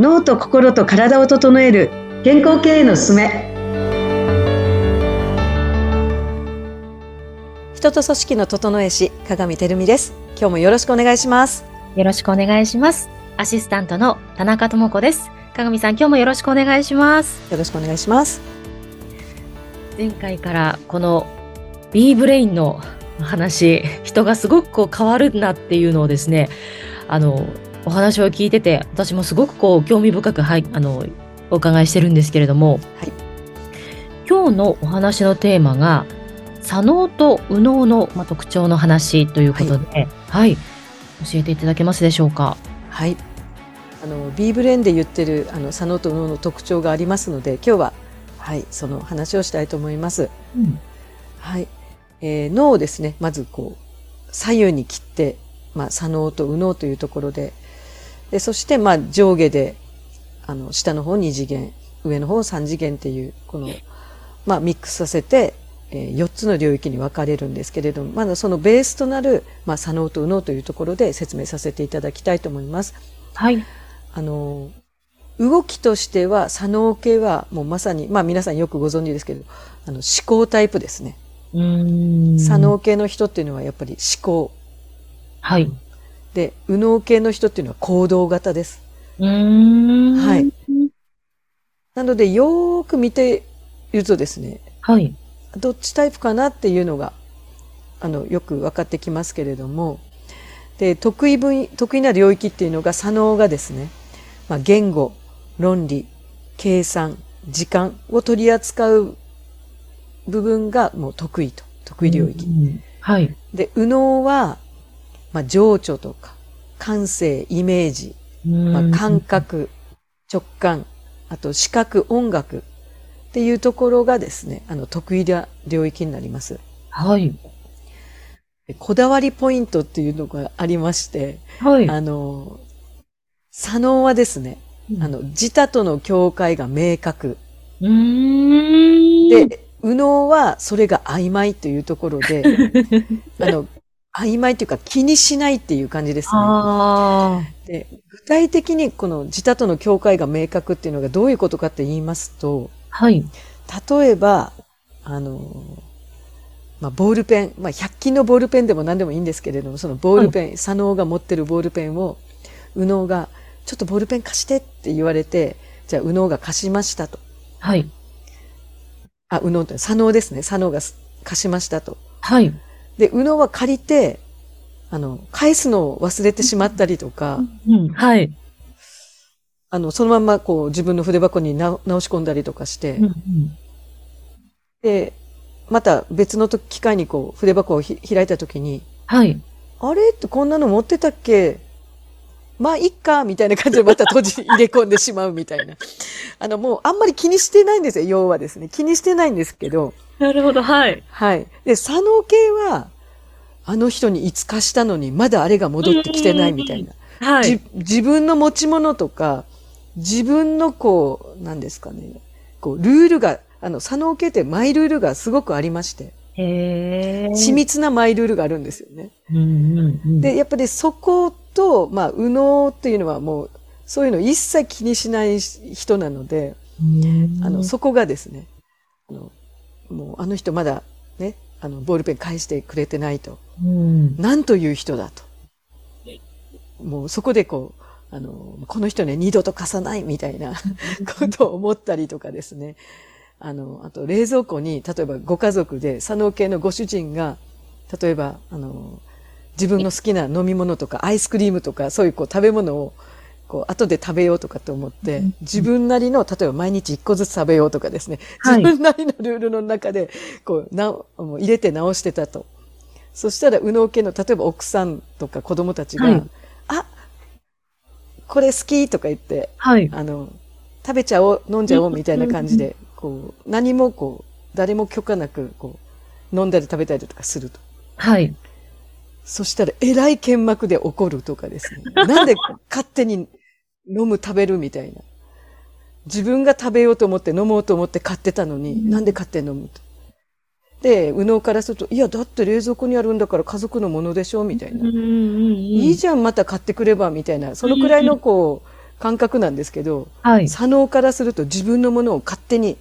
脳と心と体を整える健康経営のすすめ。人と組織の整え師鏡照美です。今日もよろしくお願いします。よろしくお願いします。アシスタントの田中智子です。鏡さん今日もよろしくお願いします。よろしくお願いします。前回からこの B ブレインの話人がすごくこう変わるなっていうのをですねあのお話を聞いてて私もすごくこう興味深くはいあのお伺いしてるんですけれども、はい、今日のお話のテーマが左脳と右脳の、まあ、特徴の話ということで、はい、はい、教えていただけますでしょうか？はい。あの B ブレンで言ってるあの左脳と右脳の特徴がありますので、今日ははいその話をしたいと思います。うん、はい、えー、脳をですねまずこう左右に切って、まあ左脳と右脳というところで、でそしてまあ上下であの下の方2次元、上の方3次元っていうこのまあミックスさせてえー、4つの領域に分かれるんですけれどもまだそのベースとなる、まあ、左脳と右脳というところで説明させていただきたいと思います。はい。あの動きとしては左脳系はもうまさにまあ皆さんよくご存知ですけどあの思考タイプですね。うん左脳系の人っていうのはやっぱり思考。はい。で右脳系の人っていうのは行動型です。うんはい。なのでよーく見ているとですね。はい。どっちタイプかなっていうのがあのよく分かってきますけれどもで得意分得意な領域っていうのが左脳がですね、まあ、言語論理計算時間を取り扱う部分がもう得意と得意領域。うんうん、はい。で右脳は、まあ、情緒とか感性イメージ、まあ、感覚直感あと視覚音楽っていうところがですね、あの、得意な領域になります。はい。こだわりポイントっていうのがありまして、はい。あの、左脳はですね、あの、自他との境界が明確。うん。で、右脳はそれが曖昧というところで、あの、曖昧というか気にしないっていう感じですね。で具体的にこの自他との境界が明確っていうのがどういうことかって言いますと、はい。例えば、あの、まあ、ボールペン、まあ、100均のボールペンでも何でもいいんですけれども、そのボールペン、はい、左脳が持ってるボールペンを、右脳が、ちょっとボールペン貸してって言われて、じゃあ右脳が貸しましたと。はい。あ、右脳って、左脳ですね。左脳が貸しましたと。はい。で、右脳は借りて、あの、返すのを忘れてしまったりとか、うん、はい。あの、そのまんまこう自分の筆箱に直し込んだりとかして、うんうん、で、また別の機会にこう筆箱を開いた時に、はい。あれってこんなの持ってたっけ？まあ、いっか、みたいな感じでまた閉じ、入れ込んでしまうみたいな。あの、もうあんまり気にしてないんですよ、要はですね。気にしてないんですけど。なるほど、はい。はい。で、左脳系は、あの人にいつかしたのに、まだあれが戻ってきてないみたいな。はい。自分の持ち物とか、自分のこう、なんですかね、こう、ルールが、あの、左脳系ってマイルールがすごくありまして。へ緻密なマイルールがあるんですよね。うんうんうん、で、やっぱりそこと、まあ、右脳っていうのはもう、そういうの一切気にしない人なので、あの、そこがですね、あの人まだね、あの、ボールペン返してくれてないと。うん、なんという人だと。もうそこでこう、あの、この人ね、二度と貸さないみたいなことを思ったりとかですね。あの、あと冷蔵庫に、例えばご家族で、佐野系のご主人が、例えば、あの、自分の好きな飲み物とか、アイスクリームとか、そういうこう食べ物を、こう、後で食べようとかって思って、自分なりの、例えば毎日一個ずつ食べようとかですね、自分なりのルールの中で、こう、な、もう入れて直してたと。そしたら、右脳系の、例えば奥さんとか子供たちが、はい、あ、これ好きとか言って、はい、あの、食べちゃおう、飲んじゃおうみたいな感じで、こう、何もこう、誰も許可なく、こう、飲んだり食べたりとかすると。はい。そしたら、えらい剣幕で怒るとかですね。なんで勝手に飲む食べるみたいな。自分が食べようと思って飲もうと思って買ってたのに、うん、なんで勝手に飲むと。で、右脳からすると、いや、だって冷蔵庫にあるんだから家族のものでしょ？みたいな。いいじゃん、また買ってくれば、みたいな。そのくらいのこう、感覚なんですけど、はい。左脳からすると自分のものを勝手に、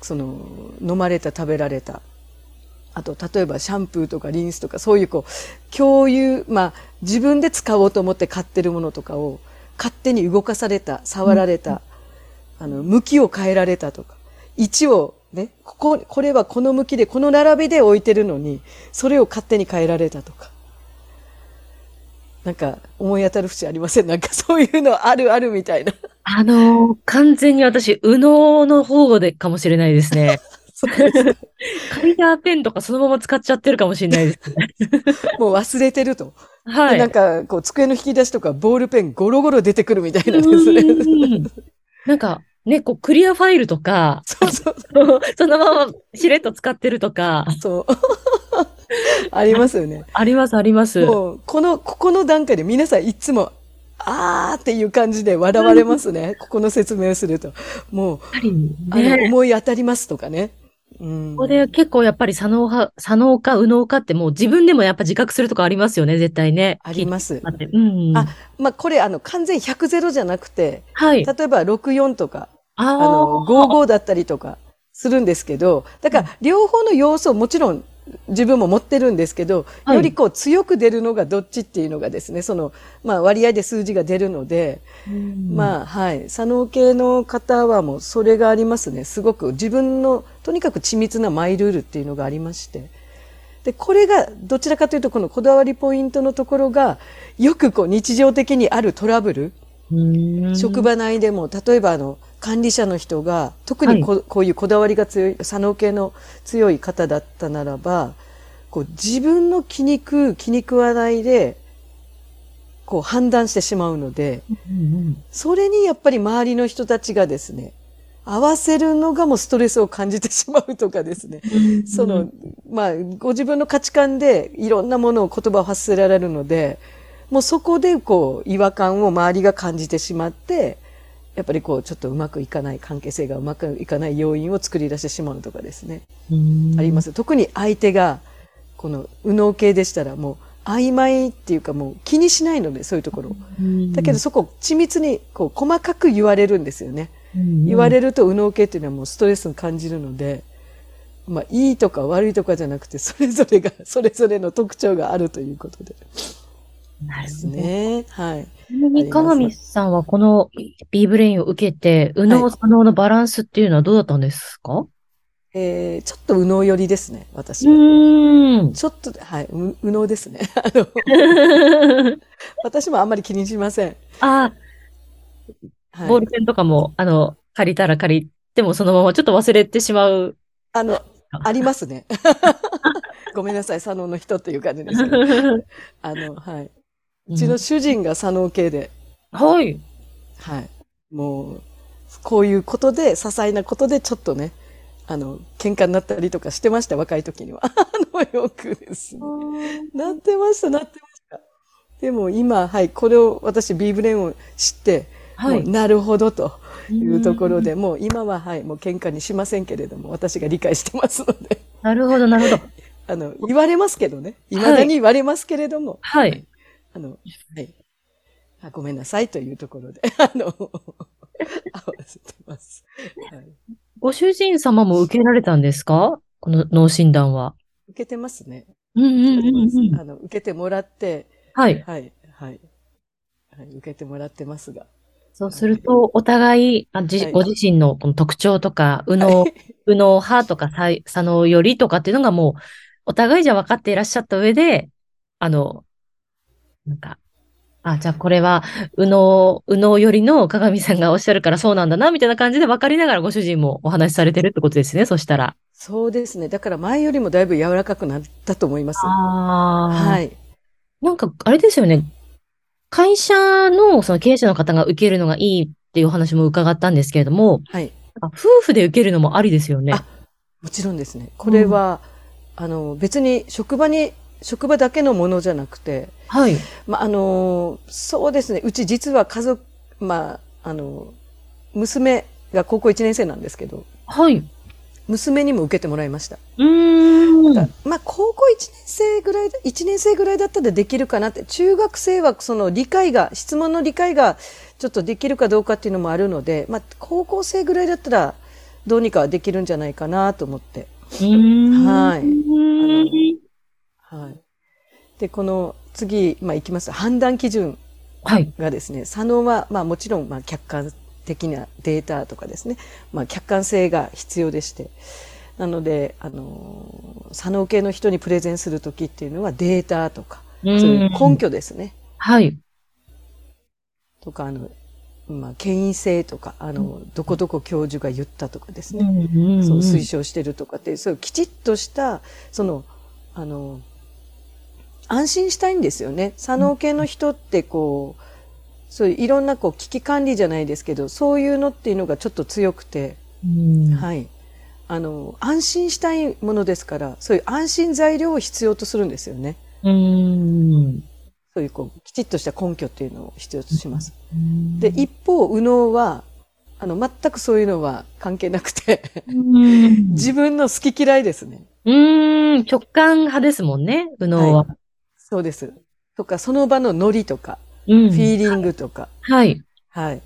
その、飲まれた、食べられた。あと、例えばシャンプーとかリンスとか、そういうこう、共有、まあ、自分で使おうと思って買ってるものとかを、勝手に動かされた、触られた、あの、向きを変えられたとか、位置をね、ここ、これはこの向きで、この並びで置いてるのに、それを勝手に変えられたとか。なんか、思い当たる節ありません？なんかそういうのあるあるみたいな。あのー完全に私、右脳の方でかもしれないですね。そうですかカイダーペンとかそのまま使っちゃってるかもしれないですね。もう忘れてると。はい。でなんか、こう、机の引き出しとか、ボールペンゴロゴロ出てくるみたいなですね。うんなんか、ね、こう、クリアファイルとか、そうそうそのまましれっと使ってるとか、そう。ありますよね。あります、あります。もう、この、ここの段階で皆さんいつも、あーっていう感じで笑われますね。ここの説明をすると。もう、やっぱりあの、ね、思い当たりますとかね。うん。ここで結構やっぱり左脳派、左脳か右脳かってもう自分でもやっぱ自覚するとこありますよね、絶対ね。あります。うん。あまあ、これ、あの、完全100ゼロじゃなくて、はい。例えば64とか、ああの、55だったりとかするんですけど、だから両方の要素をもちろん自分も持ってるんですけど、はい。よりこう強く出るのがどっちっていうのがですね、その、まあ割合で数字が出るので、うん。まあはい、左脳系の方はもうそれがありますね。すごく自分のとにかく緻密なマイルールっていうのがありまして。で、これがどちらかというとこのこだわりポイントのところがよくこう日常的にあるトラブル、うん。職場内でも、例えばあの、管理者の人が、特にこ,、こういうこだわりが強い、左脳系の強い方だったならば、こう自分の気に食う、気に食わないで、こう判断してしまうので、うんそれにやっぱり周りの人たちがですね、合わせるのがもうストレスを感じてしまうとかですね。うんその、まあ、ご自分の価値観でいろんなものを言葉を発せられるので、もうそこでこう、違和感を周りが感じてしまって、やっぱりこう、ちょっとうまくいかない、関係性がうまくいかない要因を作り出してしまうとかですね。うんあります。特に相手が、この、右脳系でしたらもう、曖昧っていうかもう気にしないので、そういうところだけどそこを緻密に、こう、細かく言われるんですよね。言われると右脳系っていうのはもうストレスを感じるので、まあ、いいとか悪いとかじゃなくて、それぞれが、それぞれの特徴があるということでなるほど。ね。はい。ちなみに、かがみさんはこの B ブレインを受けて、右脳、はい左脳のバランスっていうのはどうだったんですか？えー、ちょっと右脳寄りですね、私うは。ーん。ちょっと、はい、う右脳ですね。あの、私もあんまり気にしません。あ、はい。ボールペンとかも、あの、借りたら借りてもそのままちょっと忘れてしまう。あの、ありますね。ごめんなさい、左脳の人っていう感じですけど。あの、はい。うちの主人が左脳系で、はい。はい。もう、こういうことで、些細なことでちょっとね、あの、喧嘩になったりとかしてました、若い時には。あの、よくですね。なってました、なってました。でも今、はい、これを私、ビーブレーンを知って、はいなるほどというところで、もう今は、はい、もう喧嘩にしませんけれども、私が理解してますので、なるほど、なるほど。あの、言われますけどね。未だに言われますけれども、はい。あの、はい。あごめんなさいというところで、あの、合わせてます。はい、ご主人様も受けられたんですか？この脳診断は。受けてますね。うんうんうんうん。あの、受けてもらって、はい。はい、はい。はい、受けてもらってますが。そうすると、お互い、あじはいご自身のこの特徴とか、右脳、右脳派とか、左左脳よりとかっていうのがもう、お互いじゃ分かっていらっしゃった上で、あの、なんか、あ、じゃあこれは、右脳、右脳よりの鏡さんがおっしゃるからそうなんだな、みたいな感じで分かりながらご主人もお話しされてるってことですね、そしたら。そうですね。だから前よりもだいぶ柔らかくなったと思います。あはい。なんか、あれですよね。会社のその経営者の方が受けるのがいいっていうお話も伺ったんですけれども、はい。夫婦で受けるのもありですよね。あもちろんですね。これは、あの、別に職場に、職場だけのものじゃなくて、はい。まあ、あの、そうですね。うち実は家族、まあ、あの、娘が高校1年生なんですけど、はい。う娘にも受けてもらいました。ーん。だまあ、高校1年生ぐらいだ、1年生ぐらいだったらできるかなって。中学生はその理解が、質問の理解がちょっとできるかどうかっていうのもあるので、まあ、高校生ぐらいだったらどうにかできるんじゃないかなと思って。はいはい。で、この次、まあ、いきます。判断基準はい。がですね、左脳は、まあもちろん、まあ客観的なデータとかですね、まあ客観性が必要でして、なので、あの、左脳系の人にプレゼンするときっていうのはデータとか、うんそういう根拠ですね。はい。とか、あの、まあ、権威性とか、あの、どこどこ教授が言ったとかですね。んそう推奨してるとかっていう、そういうきちっとした、その、あの、安心したいんですよね。左脳系の人ってこう、そういういろんなこう危機管理じゃないですけど、そういうのっていうのがちょっと強くて、うんはい。あの、安心したいものですから、そういう安心材料を必要とするんですよね。うん。そういうこう、きちっとした根拠っていうのを必要とします。で、一方、右脳は、あの、全くそういうのは関係なくて、うん 自分の好き嫌いですね。うん、直感派ですもんね、右脳は。そうです。とか、その場のノリとか、うんフィーリングとか、はい。はい。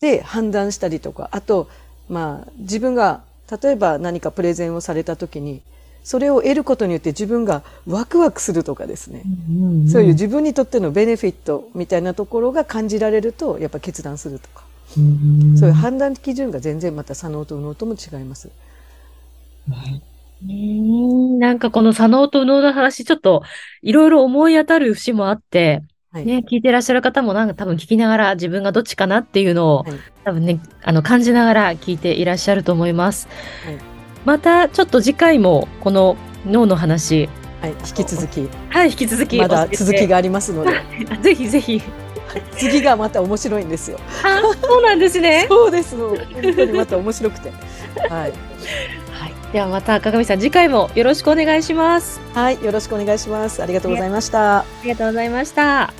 で、判断したりとか、あと、まあ、自分が、例えば何かプレゼンをされた時に、それを得ることによって自分がワクワクするとかですね。そういう自分にとってのベネフィットみたいなところが感じられると、やっぱ決断するとか。うんそういう判断基準が全然また左脳と右脳とも違います。うんなんかこの左脳と右脳の話、ちょっといろいろ思い当たる節もあって、はい。ね、聞いてらっしゃる方もなんか多分聞きながら自分がどっちかなっていうのをはい多分ね、あの感じながら聞いていらっしゃると思います。はいまたちょっと次回もこの脳の話、はい。引き続き、はい、引き続きまだ続きがありますので、ぜひぜひ。次がまた面白いんですよ。あ、そうなんですね。そうです。本当にまた面白くて。はい。はい。ではまた、鏡さん、次回もよろしくお願いします。はい。よろしくお願いします。ありがとうございました。ありがとうございました。